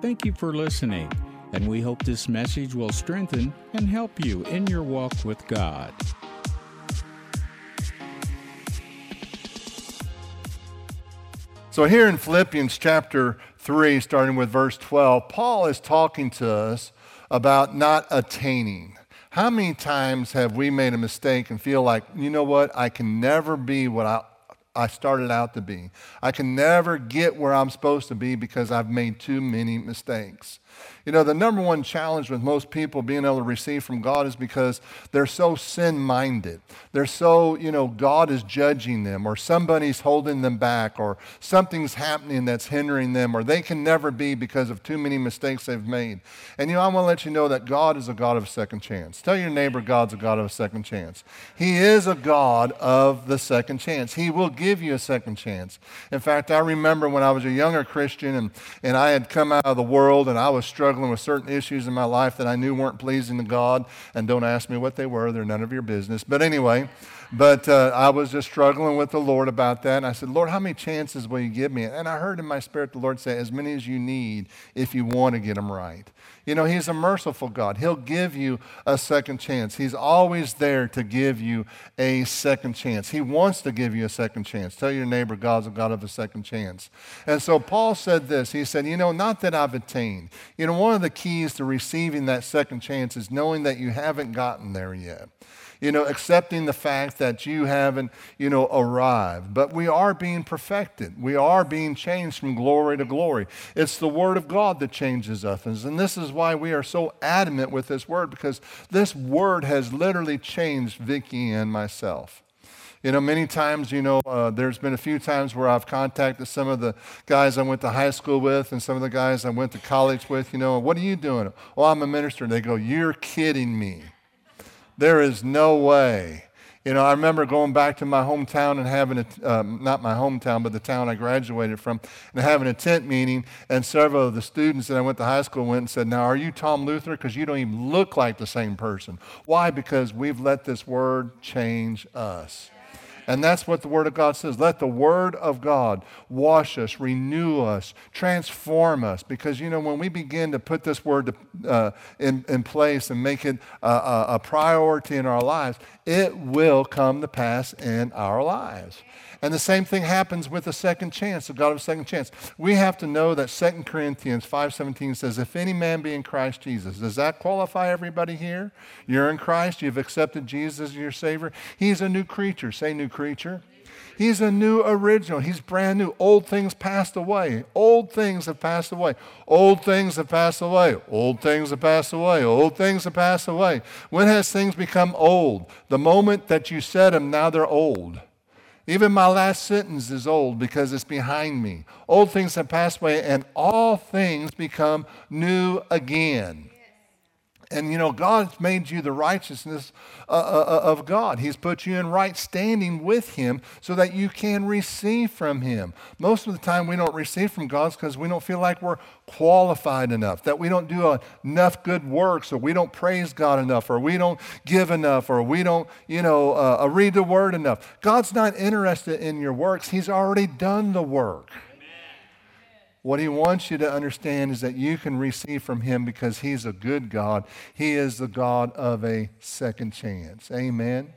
Thank you for listening, and we hope this message will strengthen and help you in your walk with God. So, here in Philippians chapter 3, starting with verse 12, Paul is talking to us about not attaining. How many times have we made a mistake and feel like, you know what, I can never be what I, I started out to be. I can never get where I'm supposed to be because I've made too many mistakes. You know, the number one challenge with most people being able to receive from God is because they're so sin minded. They're so, you know, God is judging them, or somebody's holding them back, or something's happening that's hindering them, or they can never be because of too many mistakes they've made. And, you know, I want to let you know that God is a God of a second chance. Tell your neighbor God's a God of a second chance. He is a God of the second chance. He will give you a second chance. In fact, I remember when I was a younger Christian and, and I had come out of the world and I was struggling with certain issues in my life that I knew weren't pleasing to God. And don't ask me what they were, they're none of your business. But anyway, but uh, I was just struggling with the Lord about that. And I said, Lord, how many chances will you give me? And I heard in my spirit the Lord say, as many as you need if you want to get them right. You know, He's a merciful God. He'll give you a second chance. He's always there to give you a second chance. He wants to give you a second chance. Tell your neighbor, God's a God of a second chance. And so Paul said this He said, You know, not that I've attained. You know, one of the keys to receiving that second chance is knowing that you haven't gotten there yet you know, accepting the fact that you haven't, you know, arrived. But we are being perfected. We are being changed from glory to glory. It's the Word of God that changes us. And this is why we are so adamant with this Word, because this Word has literally changed Vicki and myself. You know, many times, you know, uh, there's been a few times where I've contacted some of the guys I went to high school with and some of the guys I went to college with, you know, what are you doing? Oh, I'm a minister. And they go, You're kidding me. There is no way. You know, I remember going back to my hometown and having a, um, not my hometown, but the town I graduated from, and having a tent meeting. And several of the students that I went to high school went and said, Now, are you Tom Luther? Because you don't even look like the same person. Why? Because we've let this word change us. And that's what the Word of God says. Let the Word of God wash us, renew us, transform us. Because, you know, when we begin to put this Word to, uh, in, in place and make it a, a priority in our lives, it will come to pass in our lives. And the same thing happens with the second chance, the God of second chance. We have to know that 2 Corinthians 5.17 says, if any man be in Christ Jesus, does that qualify everybody here? You're in Christ, you've accepted Jesus as your Savior. He's a new creature. Say new creature. He's a new original. He's brand new. Old things passed away. Old things have passed away. Old things have passed away. Old things have passed away. Old things have passed away. When has things become old? The moment that you said them, now they're old. Even my last sentence is old because it's behind me. Old things have passed away, and all things become new again. And you know, God's made you the righteousness uh, uh, uh, of God. He's put you in right standing with Him so that you can receive from Him. Most of the time, we don't receive from God because we don't feel like we're qualified enough, that we don't do enough good works, or we don't praise God enough, or we don't give enough, or we don't, you know, uh, uh read the Word enough. God's not interested in your works, He's already done the work. What he wants you to understand is that you can receive from him because he's a good God. He is the God of a second chance. Amen.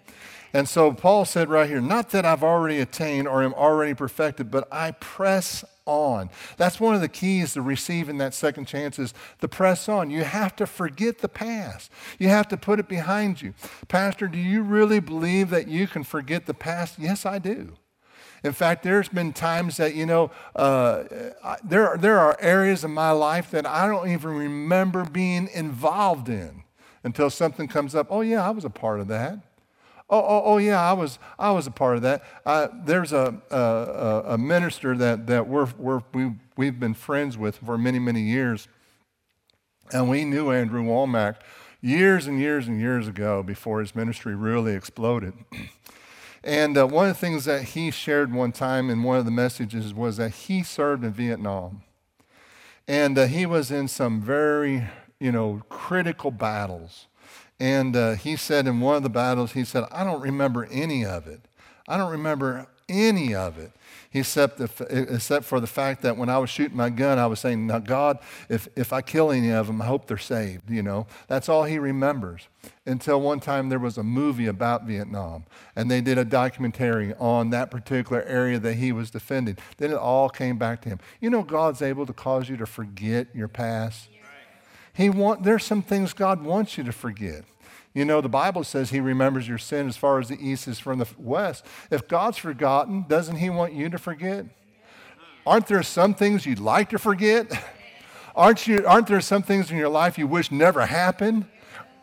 And so Paul said right here, not that I've already attained or am already perfected, but I press on. That's one of the keys to receiving that second chance is to press on. You have to forget the past. You have to put it behind you. Pastor, do you really believe that you can forget the past? Yes, I do. In fact, there's been times that, you know, uh, there, there are areas in my life that I don't even remember being involved in until something comes up. Oh, yeah, I was a part of that. Oh, oh, oh yeah, I was, I was a part of that. There's a, a, a, minister that, that we're, we're, we, we've been friends with for many, many years. And we knew Andrew Wommack years and years and years ago before his ministry really exploded. And uh, one of the things that he shared one time in one of the messages was that he served in Vietnam. And uh, he was in some very, you know, critical battles. And uh, he said in one of the battles, he said, I don't remember any of it. I don't remember any of it. except, the, except for the fact that when I was shooting my gun, I was saying, Now, God, if, if I kill any of them, I hope they're saved. You know, that's all he remembers. Until one time there was a movie about Vietnam, and they did a documentary on that particular area that he was defending. Then it all came back to him. You know, God's able to cause you to forget your past. He want, there's some things God wants you to forget. You know, the Bible says He remembers your sin as far as the east is from the west. If God's forgotten, doesn't He want you to forget? Aren't there some things you'd like to forget? Aren't, you, aren't there some things in your life you wish never happened?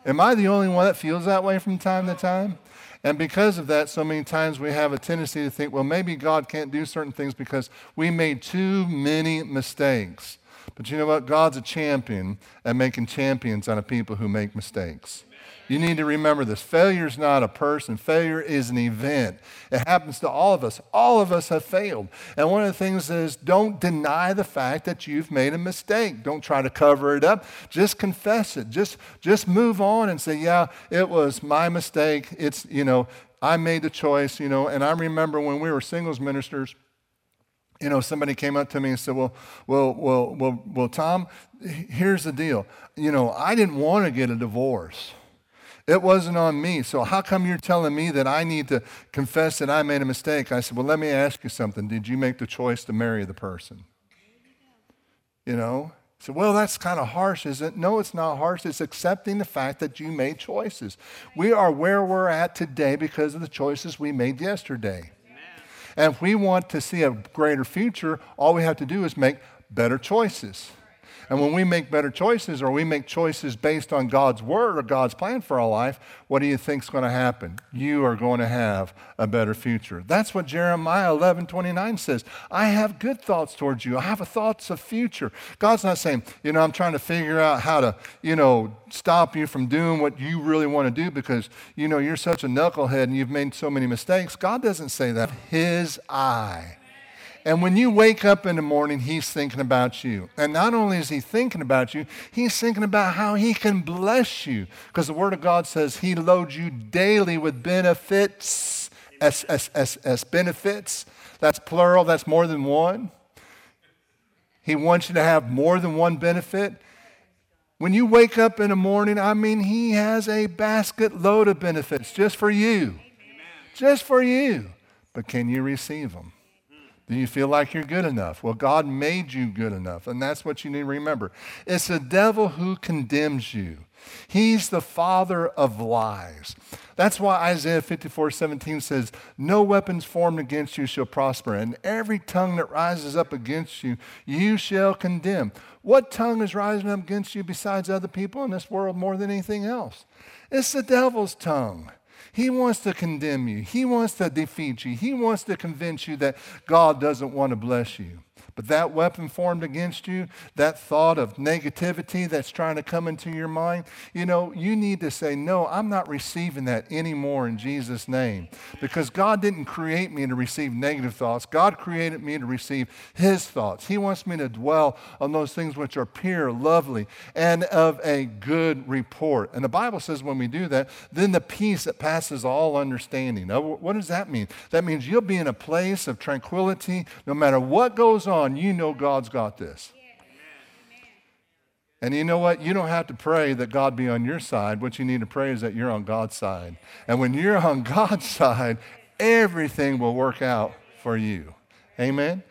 Am I the only one that feels that way from time to time? And because of that, so many times we have a tendency to think, well, maybe God can't do certain things because we made too many mistakes. But you know what? God's a champion at making champions out of people who make mistakes. You need to remember this. Failure is not a person, failure is an event. It happens to all of us. All of us have failed. And one of the things is don't deny the fact that you've made a mistake. Don't try to cover it up. Just confess it. Just, just move on and say, yeah, it was my mistake. It's, you know, I made the choice, you know. And I remember when we were singles ministers, you know, somebody came up to me and said, well, well, well, well, well Tom, here's the deal. You know, I didn't want to get a divorce. It wasn't on me. So how come you're telling me that I need to confess that I made a mistake? I said, Well, let me ask you something. Did you make the choice to marry the person? You know? So, well, that's kind of harsh, isn't it? No, it's not harsh. It's accepting the fact that you made choices. We are where we're at today because of the choices we made yesterday. And if we want to see a greater future, all we have to do is make better choices. And when we make better choices or we make choices based on God's word or God's plan for our life, what do you think is going to happen? You are going to have a better future. That's what Jeremiah 11 29 says. I have good thoughts towards you. I have thoughts of future. God's not saying, you know, I'm trying to figure out how to, you know, stop you from doing what you really want to do because, you know, you're such a knucklehead and you've made so many mistakes. God doesn't say that. His eye and when you wake up in the morning, he's thinking about you. And not only is he thinking about you, he's thinking about how he can bless you. Because the Word of God says he loads you daily with benefits. S, S, S, S, benefits. That's plural, that's more than one. He wants you to have more than one benefit. When you wake up in the morning, I mean, he has a basket load of benefits just for you. Amen. Just for you. But can you receive them? Do you feel like you're good enough? Well, God made you good enough, and that's what you need to remember. It's the devil who condemns you. He's the father of lies. That's why Isaiah 54 17 says, No weapons formed against you shall prosper, and every tongue that rises up against you, you shall condemn. What tongue is rising up against you besides other people in this world more than anything else? It's the devil's tongue. He wants to condemn you. He wants to defeat you. He wants to convince you that God doesn't want to bless you. But that weapon formed against you, that thought of negativity that's trying to come into your mind, you know, you need to say, No, I'm not receiving that anymore in Jesus' name. Because God didn't create me to receive negative thoughts. God created me to receive His thoughts. He wants me to dwell on those things which are pure, lovely, and of a good report. And the Bible says when we do that, then the peace that passes all understanding. Now, what does that mean? That means you'll be in a place of tranquility no matter what goes on on, you know God's got this. And you know what? You don't have to pray that God be on your side. What you need to pray is that you're on God's side. And when you're on God's side, everything will work out for you. Amen?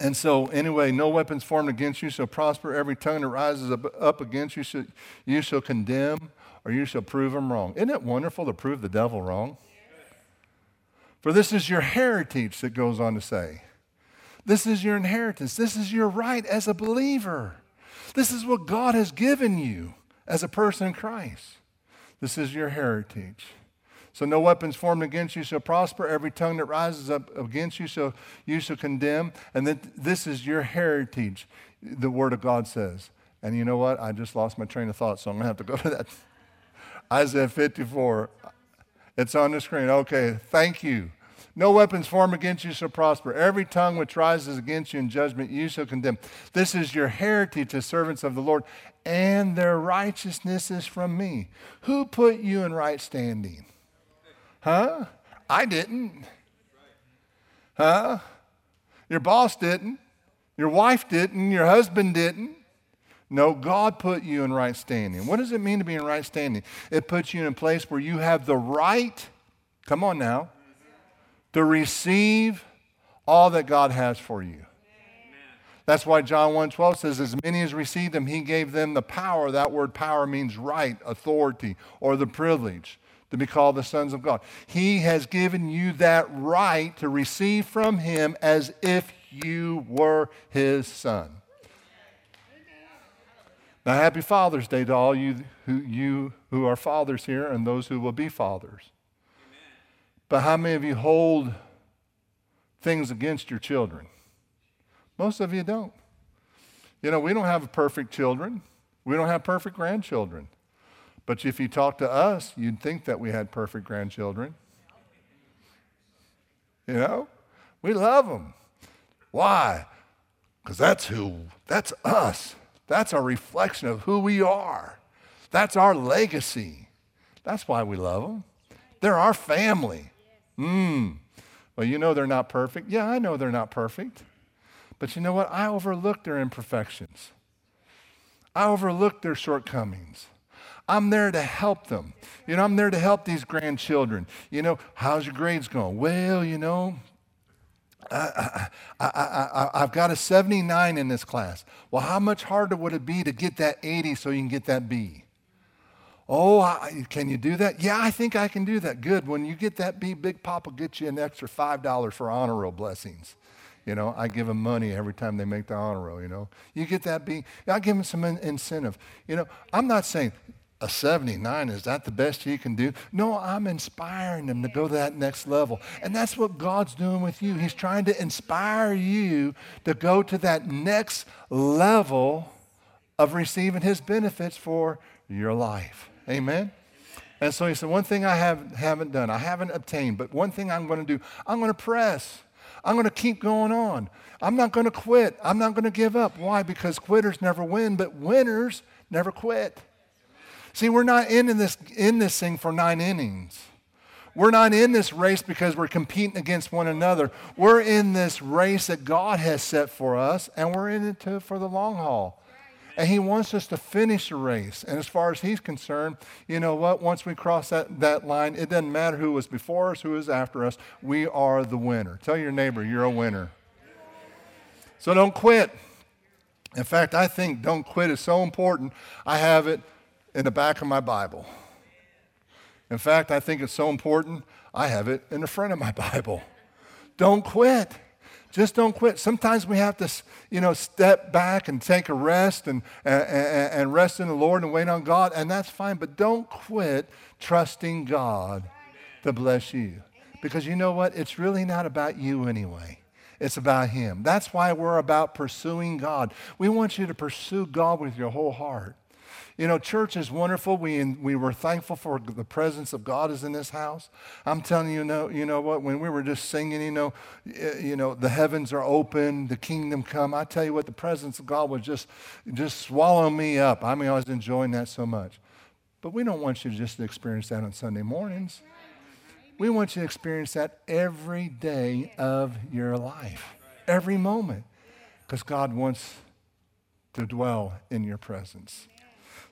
And so, anyway, no weapons formed against you shall prosper. Every tongue that rises up, against you, shall, you shall condemn or you shall prove them wrong. Isn't it wonderful to prove the devil wrong? For this is your heritage, that goes on to say. This is your inheritance. This is your right as a believer. This is what God has given you as a person in Christ. This is your heritage. So no weapons formed against you shall prosper. Every tongue that rises up against you shall you shall condemn. And that this is your heritage, the word of God says. And you know what? I just lost my train of thought, so I'm gonna have to go to that. Isaiah 54. It's on the screen. Okay, thank you. No weapons formed against you shall prosper. Every tongue which rises against you in judgment you shall condemn. This is your heritage as servants of the Lord, and their righteousness is from me. Who put you in right standing? Huh? I didn't. Huh? Your boss didn't. Your wife didn't. Your husband didn't. No, God put you in right standing. What does it mean to be in right standing? It puts you in a place where you have the right, come on now, to receive all that God has for you. That's why John 1:12 says, As many as received him, he gave them the power. That word power means right, authority, or the privilege to be called the sons of God. He has given you that right to receive from him as if you were his son. Now, happy Father's Day to all you who, you who are fathers here and those who will be fathers. But how many of you hold things against your children? Most of you don't. You know, we don't have perfect children, we don't have perfect grandchildren. But if you talk to us, you'd think that we had perfect grandchildren. You know, we love them. Why? Because that's who, that's us. That's a reflection of who we are. That's our legacy. That's why we love them. They're our family. Mm. Well, you know they're not perfect. Yeah, I know they're not perfect. But you know what? I overlook their imperfections. I overlook their shortcomings. I'm there to help them. You know, I'm there to help these grandchildren. You know, how's your grades going? Well, you know, I, I, I, have got a 79 in this class. Well, how much harder would it be to get that 80 so you can get that B? Oh, I, can you do that? Yeah, I think I can do that. Good. When you get that B, Big Papa will get you an extra $5 for honor roll blessings. You know, I give them money every time they make the honor roll, you know. You get that B, I give them some in- incentive. You know, I'm not saying a 79, is that the best you can do? No, I'm inspiring them to go to that next level. And that's what God's doing with you. He's trying to inspire you to go to that next level of receiving his benefits for your life. Amen? And so he said, one thing I have, haven't done, I haven't obtained, but one thing I'm going to do, I'm going to press. I'm going to keep going on. I'm not going to quit. I'm not going to give up. Why? Because quitters never win, but winners never quit. See, we're not in this, in this thing for nine innings. We're not in this race because we're competing against one another. We're in this race that God has set for us, and we're in it to, for the long haul. And He wants us to finish the race. And as far as He's concerned, you know what? Once we cross that, that line, it doesn't matter who was before us, who was after us. We are the winner. Tell your neighbor, you're a winner. So don't quit. In fact, I think don't quit is so important. I have it in the back of my Bible. In fact, I think it's so important, I have it in the front of my Bible. Don't quit. Just don't quit. Sometimes we have to, you know, step back and take a rest and, and, and rest in the Lord and wait on God, and that's fine. But don't quit trusting God to bless you. Because you know what? It's really not about you anyway. It's about Him. That's why we're about pursuing God. We want you to pursue God with your whole heart. You know, church is wonderful. We, we were thankful for the presence of God is in this house. I'm telling you, you know, you know what? When we were just singing, you know, eh, you know, the heavens are open, the kingdom come. I tell you what, the presence of God was just, just swallow me up. I mean, I was enjoying that so much. But we don't want you to just experience that on Sunday mornings. We want you to experience that every day of your life, every moment, because God wants to dwell in your presence.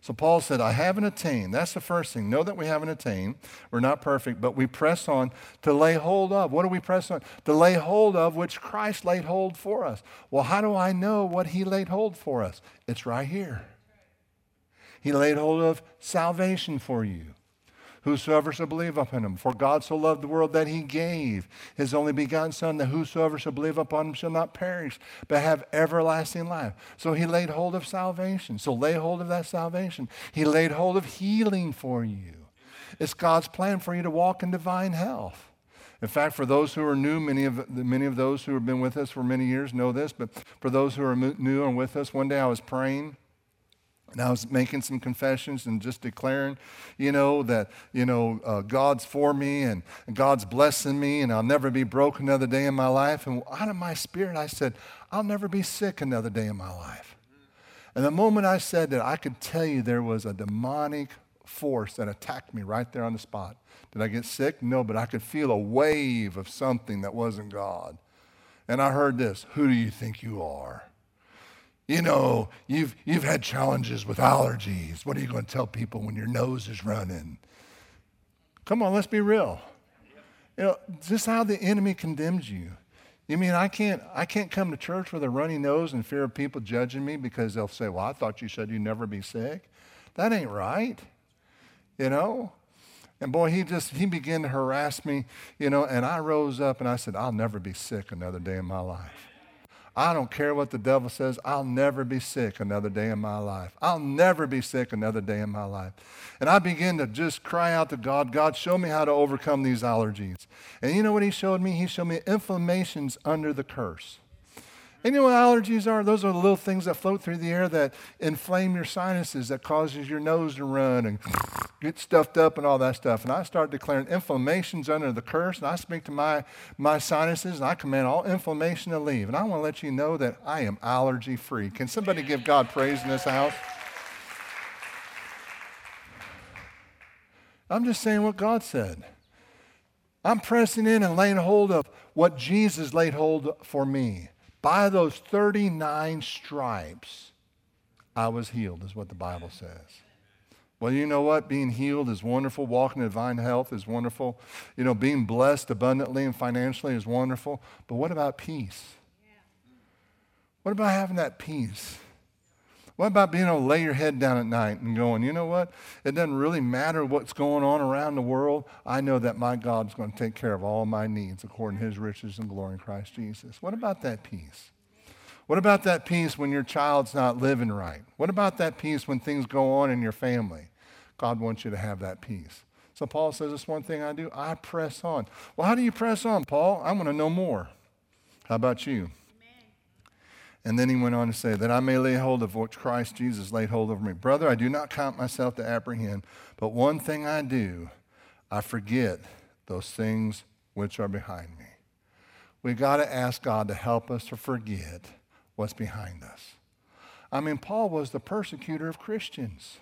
So Paul said, I haven't attained. That's the first thing. Know that we haven't attained. We're not perfect, but we press on to lay hold of. What do we press on? To lay hold of which Christ laid hold for us. Well, how do I know what he laid hold for us? It's right here. He laid hold of salvation for you whosoever shall believe upon him. For God so loved the world that he gave his only begotten Son, that whosoever shall believe upon him shall not perish, but have everlasting life. So he laid hold of salvation. So lay hold of that salvation. He laid hold of healing for you. It's God's plan for you to walk in divine health. In fact, for those who are new, many of, many of those who have been with us for many years know this, but for those who are new and with us, one day I was praying and I was making some confessions and just declaring, you know, that, you know, uh, God's for me and, God's blessing me and I'll never be broke another day in my life. And out of my spirit, I said, I'll never be sick another day in my life. And the moment I said that, I could tell you there was a demonic force that attacked me right there on the spot. Did I get sick? No, but I could feel a wave of something that wasn't God And I heard this Who do you think you are? You know, you've, you've had challenges with allergies. What are you going to tell people when your nose is running? Come on, let's be real. You know, this how the enemy condemns you. You mean I can't I can't come to church with a runny nose and fear of people judging me because they'll say, "Well, I thought you said you'd never be sick." That ain't right. You know? And boy, he just he began to harass me, you know, and I rose up and I said, "I'll never be sick another day in my life." I don't care what the devil says. I'll never be sick another day in my life. I'll never be sick another day in my life. And I began to just cry out to God, God, show me how to overcome these allergies. And you know what he showed me? He showed me inflammations under the curse. And you know what allergies are? Those are the little things that float through the air that inflame your sinuses, that causes your nose to run and get stuffed up and all that stuff. And I start declaring inflammations under the curse, and I speak to my, my sinuses, and I command all inflammation to leave. And I want to let you know that I am allergy free. Can somebody give God praise in this house? I'm just saying what God said. I'm pressing in and laying hold of what Jesus laid hold for me. By those 39 stripes, I was healed, is what the Bible says. Well, you know what? Being healed is wonderful. Walking in divine health is wonderful. You know, being blessed abundantly and financially is wonderful. But what about peace? What about having that peace? What about being able to lay your head down at night and going, you know what? It doesn't really matter what's going on around the world. I know that my God's going to take care of all my needs according to his riches and glory in Christ Jesus. What about that peace? What about that peace when your child's not living right? What about that peace when things go on in your family? God wants you to have that peace. So Paul says, This one thing I do, I press on. Well, how do you press on, Paul? I want to know more. How about you? And then he went on to say, That I may lay hold of what Christ Jesus laid hold of me. Brother, I do not count myself to apprehend, but one thing I do, I forget those things which are behind me. We've got to ask God to help us to forget what's behind us. I mean, Paul was the persecutor of Christians.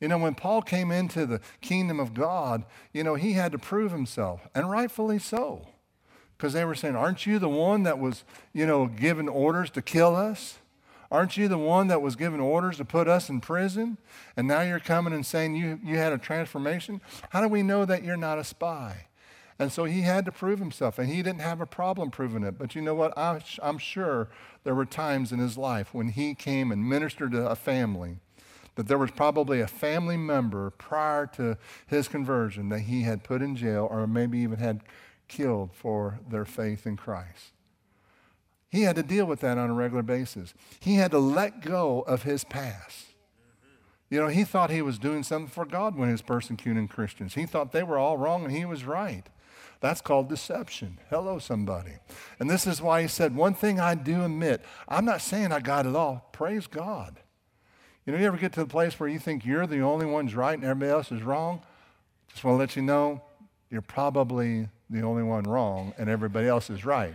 You know, when Paul came into the kingdom of God, you know, he had to prove himself, and rightfully so because they were saying, Aren't you the one that was, you know, given orders to kill us? Aren't you the one that was given orders to put us in prison? And now you're coming and saying you, you had a transformation? How do we know that you're not a spy? And so he had to prove himself, and he didn't have a problem proving it. But you know what? I'm sure there were times in his life when he came and ministered to a family that there was probably a family member prior to his conversion that he had put in jail or maybe even had killed for their faith in Christ. He had to deal with that on a regular basis. He had to let go of his past. You know, he thought he was doing something for God when he was persecuting Christians. He thought they were all wrong and he was right. That's called deception. Hello, somebody. And this is why he said, One thing I do admit, I'm not saying I got it all. Praise God. You know, you ever get to the place where you think you're the only one's right and everybody else is wrong? Just want to let you know, you're probably the only one wrong and everybody else is right.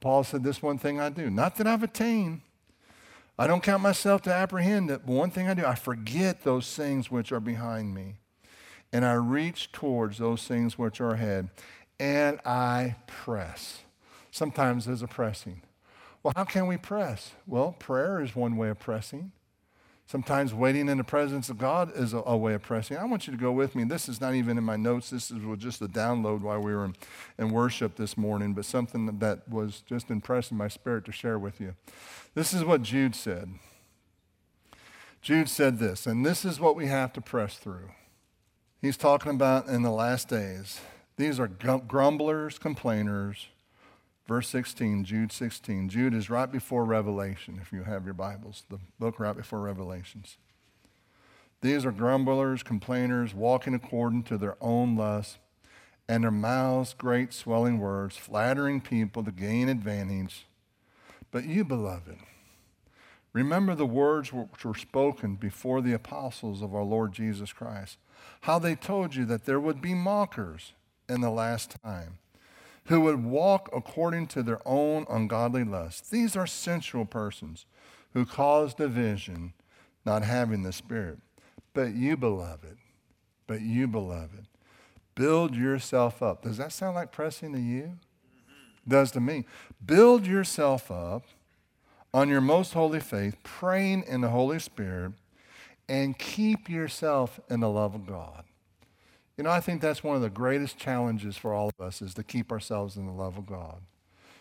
Paul said, This one thing I do. Not that I've attained. I don't count myself to apprehend it, but one thing I do, I forget those things which are behind me. And I reach towards those things which are ahead. And I press. Sometimes there's a pressing. Well, how can we press? Well, prayer is one way of pressing. Sometimes waiting in the presence of God is a, a, way of pressing. I want you to go with me. This is not even in my notes. This is just a download while we were in, in worship this morning, but something that was just impressing my spirit to share with you. This is what Jude said. Jude said this, and this is what we have to press through. He's talking about in the last days. These are grumblers, complainers, Verse 16, Jude 16. Jude is right before Revelation, if you have your Bibles, the book right before Revelations. These are grumblers, complainers, walking according to their own lusts, and their mouths great swelling words, flattering people to gain advantage. But you, beloved, remember the words which were spoken before the apostles of our Lord Jesus Christ, how they told you that there would be mockers in the last time who would walk according to their own ungodly lusts. These are sensual persons who cause division, not having the Spirit. But you, beloved, but you, beloved, Build yourself up. Does that sound like pressing to you? Mm-hmm. Does to me. Build yourself up on your most holy faith, praying in the Holy Spirit, and keep yourself in the love of God. You know, I think that's one of the greatest challenges for all of us is to keep ourselves in the love of God.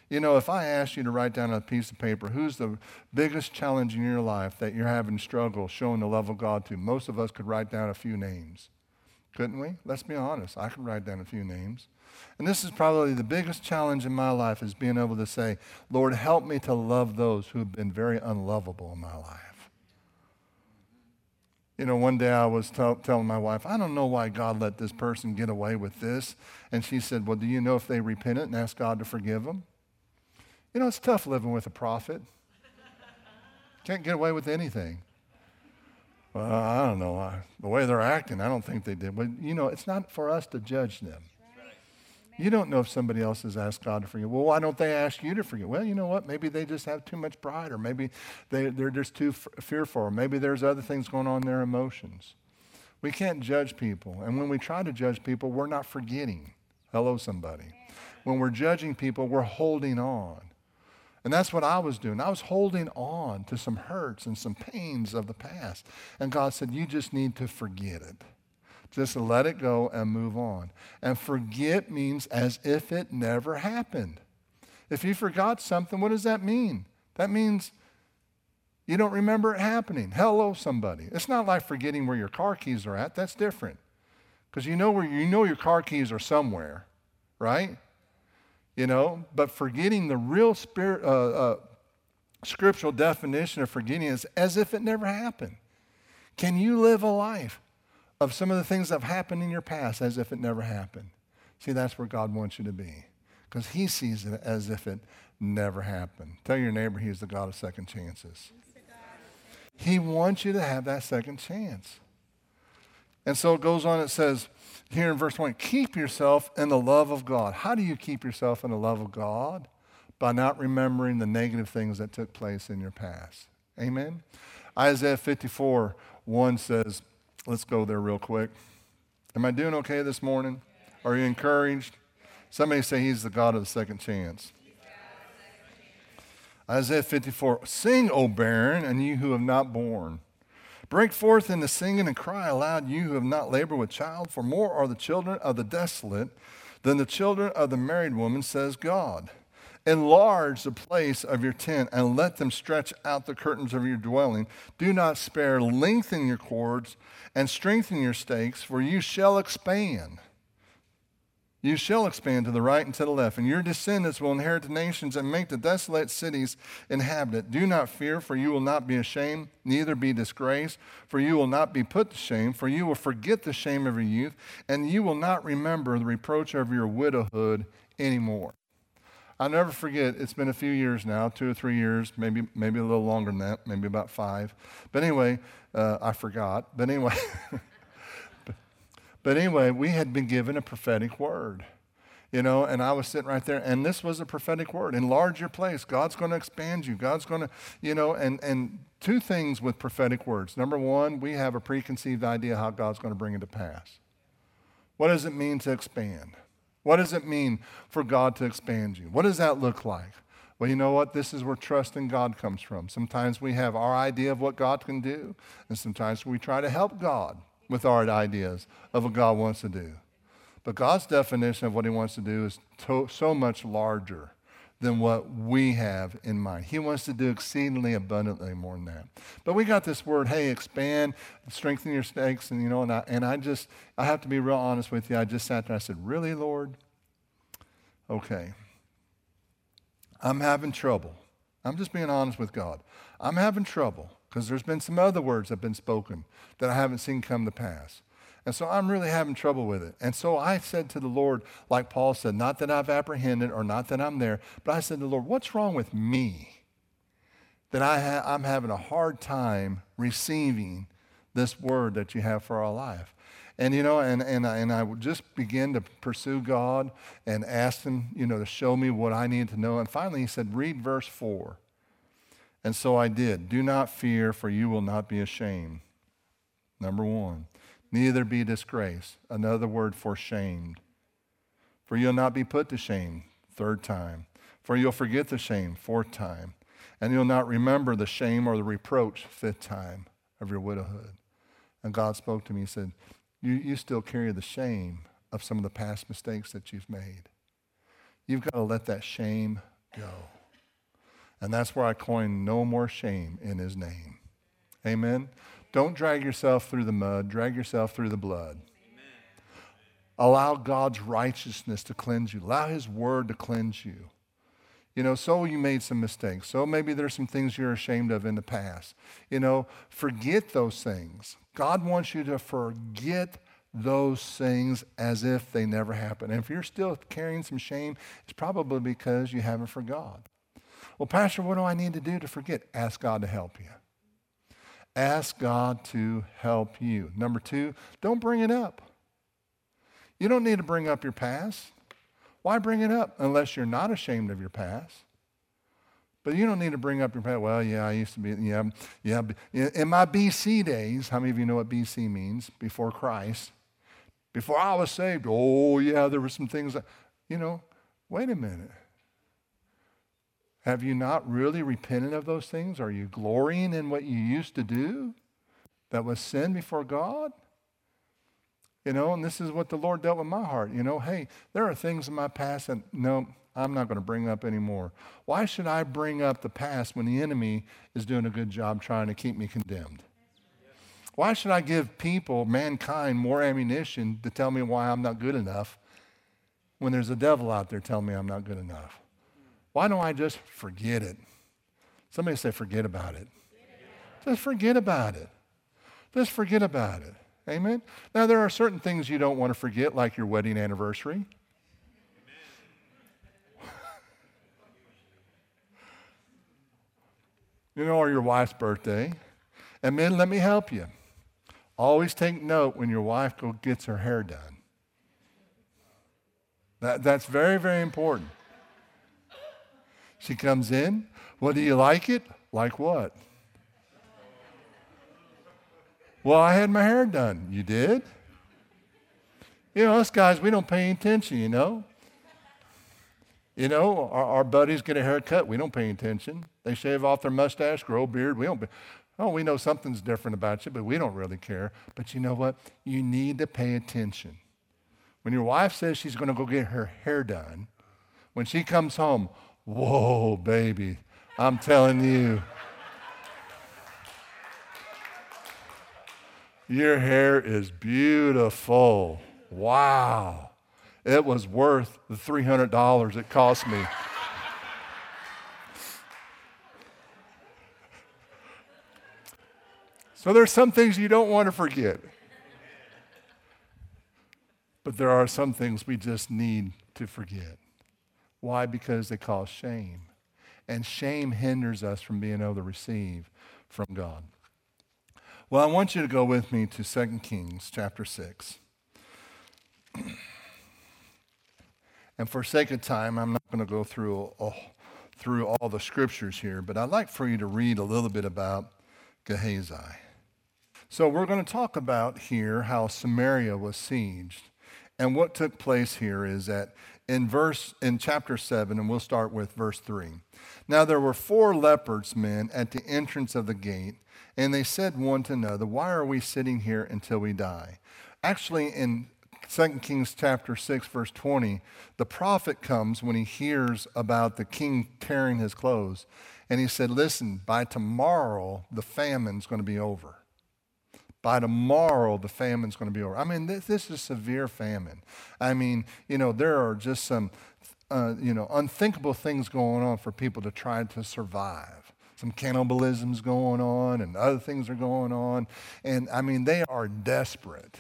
You know, if I asked you to write down on a piece of paper who's the biggest challenge in your life that you're having struggle showing the love of God to, most of us could write down a few names. Couldn't we? Let's be honest. I could write down a few names. And this is probably the biggest challenge in my life is being able to say, Lord, help me to love those who have been very unlovable in my life. You know, one day I was t- telling my wife, I don't know why God let this person get away with this. And she said, Well, do you know if they repent it and ask God to forgive them? You know, it's tough living with a prophet. Can't get away with anything. Well, I don't know. I, the way they're acting, I don't think they did. But, you know, it's not for us to judge them. You don't know if somebody else has asked God to forgive. Well, why don't they ask you to forgive? Well, you know what? Maybe they just have too much pride, or maybe they, they're just too f- fearful, or maybe there's other things going on in their emotions. We can't judge people. And when we try to judge people, we're not forgetting. Hello, somebody. When we're judging people, we're holding on. And that's what I was doing. I was holding on to some hurts and some pains of the past. And God said, You just need to forget it. Just let it go and move on. And forget means as if it never happened. If you forgot something, what does that mean? That means you don't remember it happening. Hello, somebody. It's not like forgetting where your car keys are at. That's different. Because you know where you know your car keys are somewhere, right? You know, but forgetting the real spirit, uh, uh, scriptural definition of forgetting is as if it never happened. Can you live a life of some of the things that have happened in your past as if it never happened. See, that's where God wants you to be because He sees it as if it never happened. Tell your neighbor He's the God of second chances. He wants you to have that second chance. And so it goes on, it says here in verse 1 keep yourself in the love of God. How do you keep yourself in the love of God? By not remembering the negative things that took place in your past. Amen? Isaiah 54 1 says, Let's go there real quick. Am I doing okay this morning? Are you encouraged? Somebody say he's the God of the second chance. Isaiah 54 Sing, O barren, and you who have not borne. Break forth into singing and cry aloud, you who have not labored with child, for more are the children of the desolate than the children of the married woman, says God. Enlarge the place of your tent and let them stretch out the curtains of your dwelling. Do not spare, lengthen your cords and strengthen your stakes, for you shall expand. You shall expand to the right and to the left, and your descendants will inherit the nations and make the desolate cities inhabited. Do not fear, for you will not be ashamed, neither be disgraced, for you will not be put to shame, for you will forget the shame of your youth, and you will not remember the reproach of your widowhood anymore. I'll never forget, it's been a few years now, two or three years, maybe, maybe a little longer than that, maybe about five. But anyway, uh, I forgot. But anyway, but anyway, we had been given a prophetic word. You know, and I was sitting right there, and this was a prophetic word. Enlarge your place. God's going to expand you. God's going to, you know, and, and two things with prophetic words. Number one, we have a preconceived idea how God's going to bring it to pass. What does it mean to expand? What does it mean for God to expand you? What does that look like? Well, you know what? This is where trust in God comes from. Sometimes we have our idea of what God can do, and sometimes we try to help God with our ideas of what God wants to do. But God's definition of what He wants to do is to- so much larger than what we have in mind. He wants to do exceedingly abundantly more than that. But we got this word, hey, expand, strengthen your stakes, and you know, and I, and I just, I have to be real honest with you. I just sat there. And I said, really, Lord? Okay. I'm having trouble. I'm just being honest with God. I'm having trouble because there's been some other words that have been spoken that I haven't seen come to pass. And so I'm really having trouble with it. And so I said to the Lord, like Paul said, not that I've apprehended or not that I'm there, but I said to the Lord, what's wrong with me that I ha- I'm having a hard time receiving this word that you have for our life? And, you know, and, and, I, and I just begin to pursue God and ask Him, you know, to show me what I needed to know. And finally, He said, read verse 4. And so I did. Do not fear, for you will not be ashamed. Number one. Neither be disgraced. Another word for shamed. For you'll not be put to shame, third time. For you'll forget the shame, fourth time. And you'll not remember the shame or the reproach, fifth time, of your widowhood. And God spoke to me and said, you, you still carry the shame of some of the past mistakes that you've made. You've got to let that shame go. And that's where I coined no more shame in his name. Amen. Don't drag yourself through the mud, drag yourself through the blood. Allow God's righteousness to cleanse you. Allow His word to cleanse you. You know, so you made some mistakes. So maybe there's some things you're ashamed of in the past. You know, forget those things. God wants you to forget those things as if they never happened. And if you're still carrying some shame, it's probably because you haven't forgot. Well, Pastor, what do I need to do to forget? Ask God to help you. Ask God to help you. Number two, don't bring it up. You don't need to bring up your past. Why bring it up unless you're not ashamed of your past? But you don't need to bring up your past. Well, yeah, I used to be, yeah, yeah. In my BC days, how many of you know what BC means? Before Christ. Before I was saved, oh, yeah, there were some things that, you know, wait a minute. Have you not really repented of those things? Are you glorying in what you used to do that was sin before God? You know, and this is what the Lord dealt with my heart. You know, hey, there are things in my past that, no, I'm not going to bring up anymore. Why should I bring up the past when the enemy is doing a good job trying to keep me condemned? Why should I give people, mankind, more ammunition to tell me why I'm not good enough when there's a devil out there telling me I'm not good enough? Why don't I just forget it? Somebody say, forget about it. Just forget about it. Just forget about it. Amen? Now, there are certain things you don't want to forget, like your wedding anniversary. you know, or your wife's birthday. And men, let me help you. Always take note when your wife go gets her hair done. That, that's very, very important. She comes in. Well, do you like it? Like what? Well, I had my hair done. You did? You know, us guys, we don't pay attention, you know. You know, our, our buddies get a haircut. We don't pay attention. They shave off their mustache, grow a beard. We don't. Pay. Oh, we know something's different about you, but we don't really care. But you know what? You need to pay attention. When your wife says she's going to go get her hair done, when she comes home, Whoa, baby. I'm telling you. Your hair is beautiful. Wow. It was worth the $300 it cost me. so there's some things you don't want to forget. But there are some things we just need to forget. Why? Because they cause shame. And shame hinders us from being able to receive from God. Well, I want you to go with me to 2 Kings chapter 6. and for sake of time, I'm not going to go through all, through all the scriptures here, but I'd like for you to read a little bit about Gehazi. So we're going to talk about here how Samaria was sieged. And what took place here is that in verse in chapter 7 and we'll start with verse 3 now there were four leopards men at the entrance of the gate and they said one to another why are we sitting here until we die? Actually in 2 kings chapter 6 verse 20 the prophet comes when he hears about the king tearing his clothes and he said listen by tomorrow the famine's going to be over by tomorrow the famine's going to be over. I mean, this, this is severe famine. I mean, you know, there are just some, uh, you know, unthinkable things going on for people to try to survive. Some cannibalism's going on and other things are going on. And I mean, they are desperate.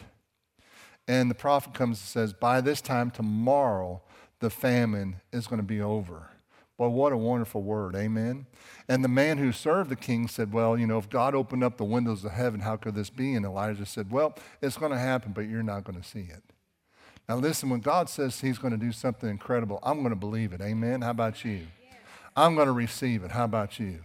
And the prophet comes and says, by this time tomorrow, the famine is going to be over. Well, what a wonderful word. Amen. And the man who served the king said, Well, you know, if God opened up the windows of heaven, how could this be? And Elijah said, Well, it's going to happen, but you're not going to see it. Now, listen, when God says he's going to do something incredible, I'm going to believe it. Amen. How about you? I'm going to receive it. How about you?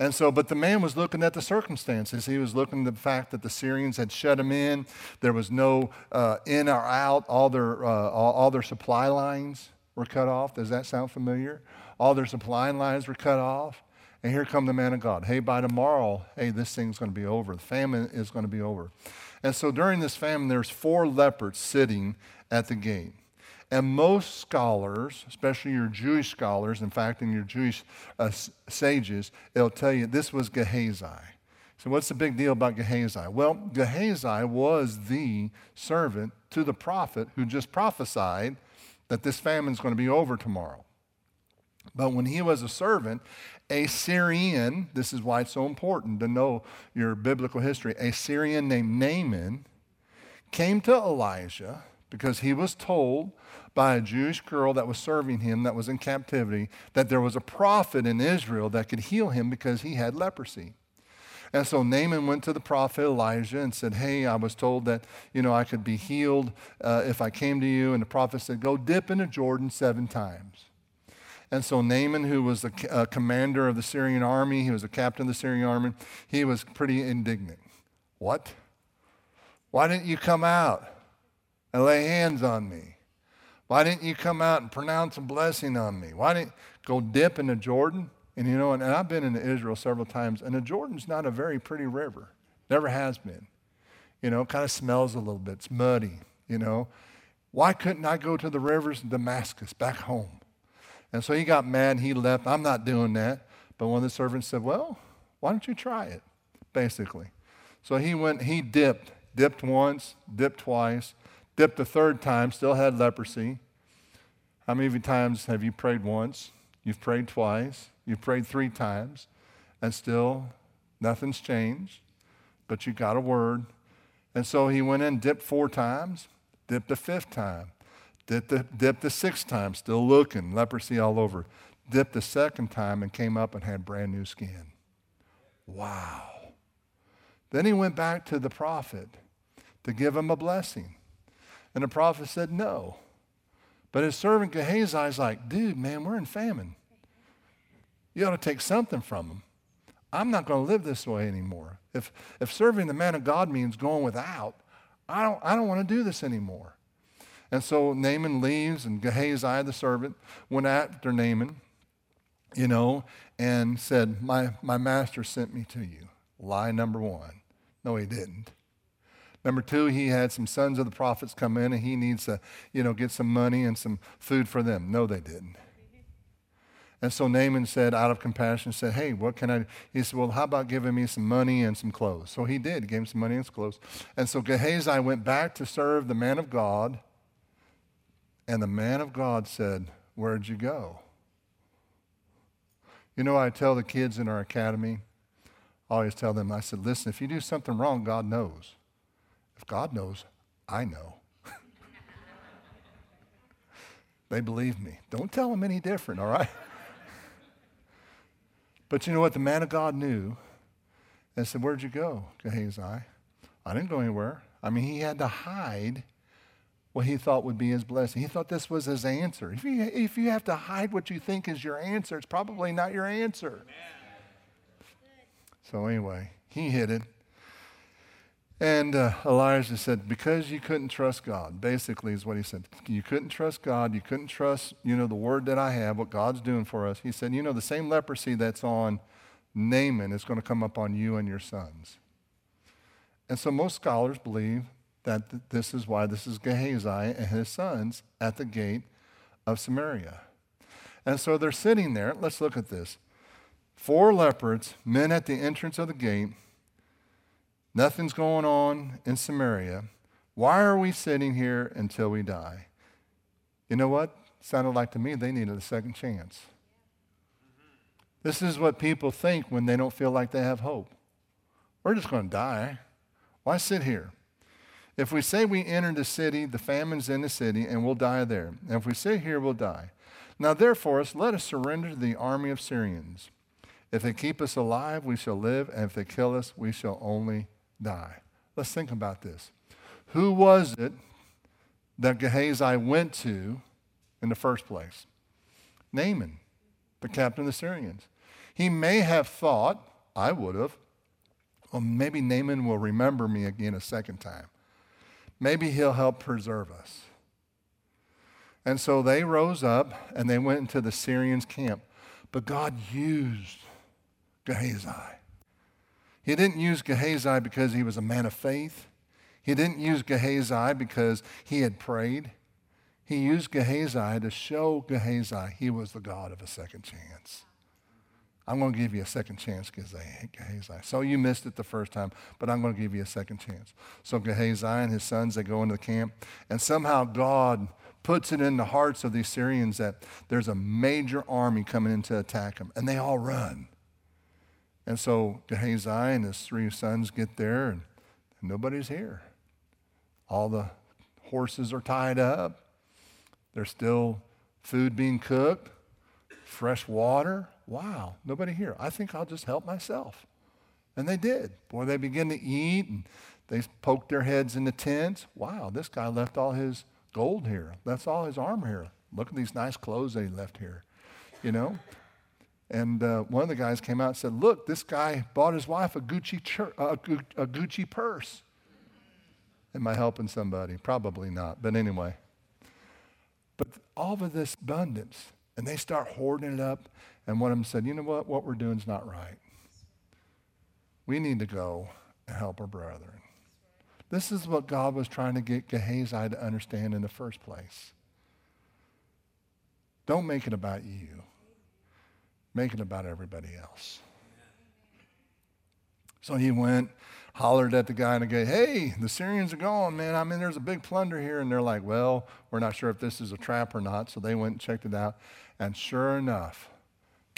And so, but the man was looking at the circumstances. He was looking at the fact that the Syrians had shut him in. There was no uh, in or out. All their, uh, all, all their supply lines were cut off. Does that sound familiar? All their supply lines were cut off. And here come the man of God. Hey, by tomorrow, hey, this thing's going to be over. The famine is going to be over. And so during this famine, there's four leopards sitting at the gate. And most scholars, especially your Jewish scholars, in fact, in your Jewish uh, sages, it'll tell you this was Gehazi. So, what's the big deal about Gehazi? Well, Gehazi was the servant to the prophet who just prophesied that this famine is going to be over tomorrow. But when he was a servant, a Syrian, this is why it's so important to know your biblical history, a Syrian named Naaman came to Elijah because he was told by a Jewish girl that was serving him that was in captivity that there was a prophet in Israel that could heal him because he had leprosy. And so Naaman went to the prophet Elijah and said, Hey, I was told that, you know, I could be healed uh, if I came to you. And the prophet said, Go dip into Jordan seven times. And so Naaman, who was the uh, commander of the Syrian army, he was a captain of the Syrian army, he was pretty indignant. What? Why didn't you come out and lay hands on me? Why didn't you come out and pronounce a blessing on me? Why didn't you go dip into Jordan? And you know, and, and I've been into Israel several times, and the Jordan's not a very pretty river. Never has been. You know, kind of smells a little bit. It's muddy, you know. Why couldn't I go to the rivers in Damascus, back home? And so he got mad, he left. I'm not doing that. But one of the servants said, Well, why don't you try it? Basically. So he went, he dipped, dipped once, dipped twice, dipped the third time, still had leprosy. How many times have you prayed once? You've prayed twice. You've prayed three times, and still nothing's changed, but you got a word. And so he went in, dipped four times, dipped the fifth time, dipped the, dipped the sixth time, still looking, leprosy all over. Dipped the second time and came up and had brand new skin. Wow. Then he went back to the prophet to give him a blessing. And the prophet said, No. But his servant Gehazi is like, Dude, man, we're in famine. You ought to take something from him. I'm not going to live this way anymore. If, if serving the man of God means going without, I don't, I don't want to do this anymore. And so Naaman leaves, and Gehazi, the servant, went after Naaman, you know, and said, my, my master sent me to you. Lie number one. No, he didn't. Number two, he had some sons of the prophets come in and he needs to, you know, get some money and some food for them. No, they didn't. And so Naaman said, out of compassion, said, Hey, what can I do? He said, Well, how about giving me some money and some clothes? So he did, he gave him some money and some clothes. And so Gehazi went back to serve the man of God. And the man of God said, Where'd you go? You know, I tell the kids in our academy, I always tell them, I said, Listen, if you do something wrong, God knows. If God knows, I know. they believe me. Don't tell them any different, all right? but you know what? The man of God knew and said, Where'd you go, Gehazi? I didn't go anywhere. I mean, he had to hide what he thought would be his blessing. He thought this was his answer. If you, if you have to hide what you think is your answer, it's probably not your answer. So, anyway, he hid it. And uh, Elijah said, because you couldn't trust God, basically is what he said. You couldn't trust God. You couldn't trust, you know, the word that I have, what God's doing for us. He said, you know, the same leprosy that's on Naaman is going to come up on you and your sons. And so most scholars believe that th- this is why this is Gehazi and his sons at the gate of Samaria. And so they're sitting there. Let's look at this. Four leopards, men at the entrance of the gate, Nothing's going on in Samaria. Why are we sitting here until we die? You know what? Sounded like to me they needed a second chance. This is what people think when they don't feel like they have hope. We're just going to die. Why sit here? If we say we enter the city, the famine's in the city, and we'll die there. And if we sit here, we'll die. Now, therefore, let us surrender to the army of Syrians. If they keep us alive, we shall live, and if they kill us, we shall only die. Let's think about this. Who was it that Gehazi went to in the first place? Naaman, the captain of the Syrians. He may have thought, I would have. Well, maybe Naaman will remember me again a second time. Maybe he'll help preserve us. And so they rose up and they went into the Syrians' camp. But God used Gehazi. He didn't use Gehazi because he was a man of faith. He didn't use Gehazi because he had prayed. He used Gehazi to show Gehazi he was the God of a second chance. I'm going to give you a second chance, Gehazi. So you missed it the first time, but I'm going to give you a second chance. So Gehazi and his sons, they go into the camp, and somehow God puts it in the hearts of the Syrians that there's a major army coming in to attack them, and they all run. And so Gehazi and his three sons get there, and nobody's here. All the horses are tied up. There's still food being cooked, fresh water. Wow, nobody here. I think I'll just help myself. And they did. Boy, they began to eat, and they poked their heads in the tents. Wow, this guy left all his gold here. That's all his armor here. Look at these nice clothes that he left here, you know? And uh, one of the guys came out and said, Look, this guy bought his wife a Gucci, a Gucci purse. Am I helping somebody? Probably not, but anyway. But all of this abundance, and they start hoarding it up. And one of them said, You know what? What we're doing is not right. We need to go and help our brethren. This is what God was trying to get Gehazi to understand in the first place. Don't make it about you. Make it about everybody else. So he went, hollered at the guy in the gate, hey, the Syrians are gone, man. I mean, there's a big plunder here. And they're like, well, we're not sure if this is a trap or not. So they went and checked it out. And sure enough,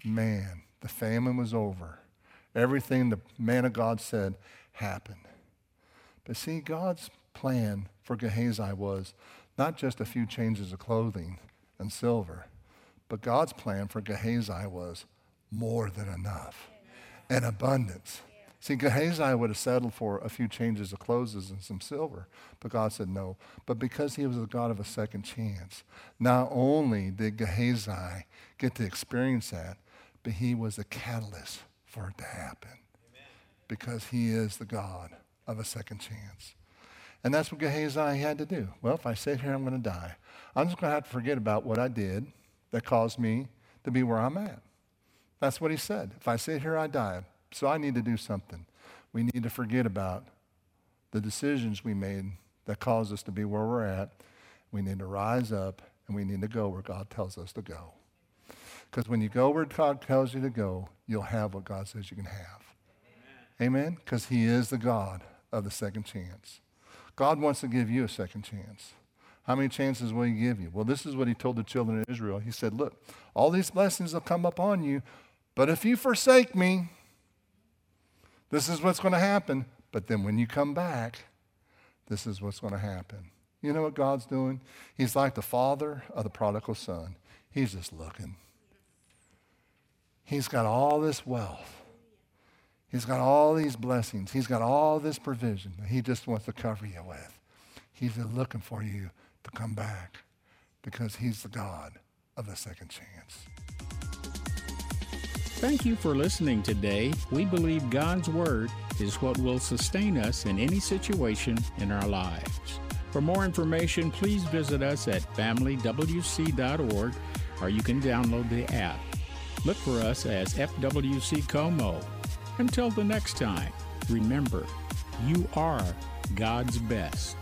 man, the famine was over. Everything the man of God said happened. But see, God's plan for Gehazi was not just a few changes of clothing and silver, but God's plan for Gehazi was more than enough and abundance. See, Gehazi would have settled for a few changes of clothes and some silver, but God said no. But because he was the God of a second chance, not only did Gehazi get to experience that, but he was a catalyst for it to happen because he is the God of a second chance. And that's what Gehazi had to do. Well, if I sit here, I'm going to die. I'm just going to have to forget about what I did that caused me to be where I'm at. That's what he said. If I sit here, I die. So I need to do something. We need to forget about the decisions we made that caused us to be where we're at. We need to rise up and we need to go where God tells us to go. Because when you go where God tells you to go, you'll have what God says you can have. Amen? Because He is the God of the second chance. God wants to give you a second chance. How many chances will He give you? Well, this is what He told the children of Israel. He said, Look, all these blessings will come upon you, but if you forsake me, this is what's going to happen. But then when you come back, this is what's going to happen. You know what God's doing? He's like the father of the prodigal son. He's just looking. He's got all this wealth. He's got all these blessings. He's got all this provision that he just wants to cover you with. He's looking for you to come back because he's the God of the second chance. Thank you for listening today. We believe God's Word is what will sustain us in any situation in our lives. For more information, please visit us at familywc.org or you can download the app. Look for us as FWC Como until the next time, remember, you are God's best.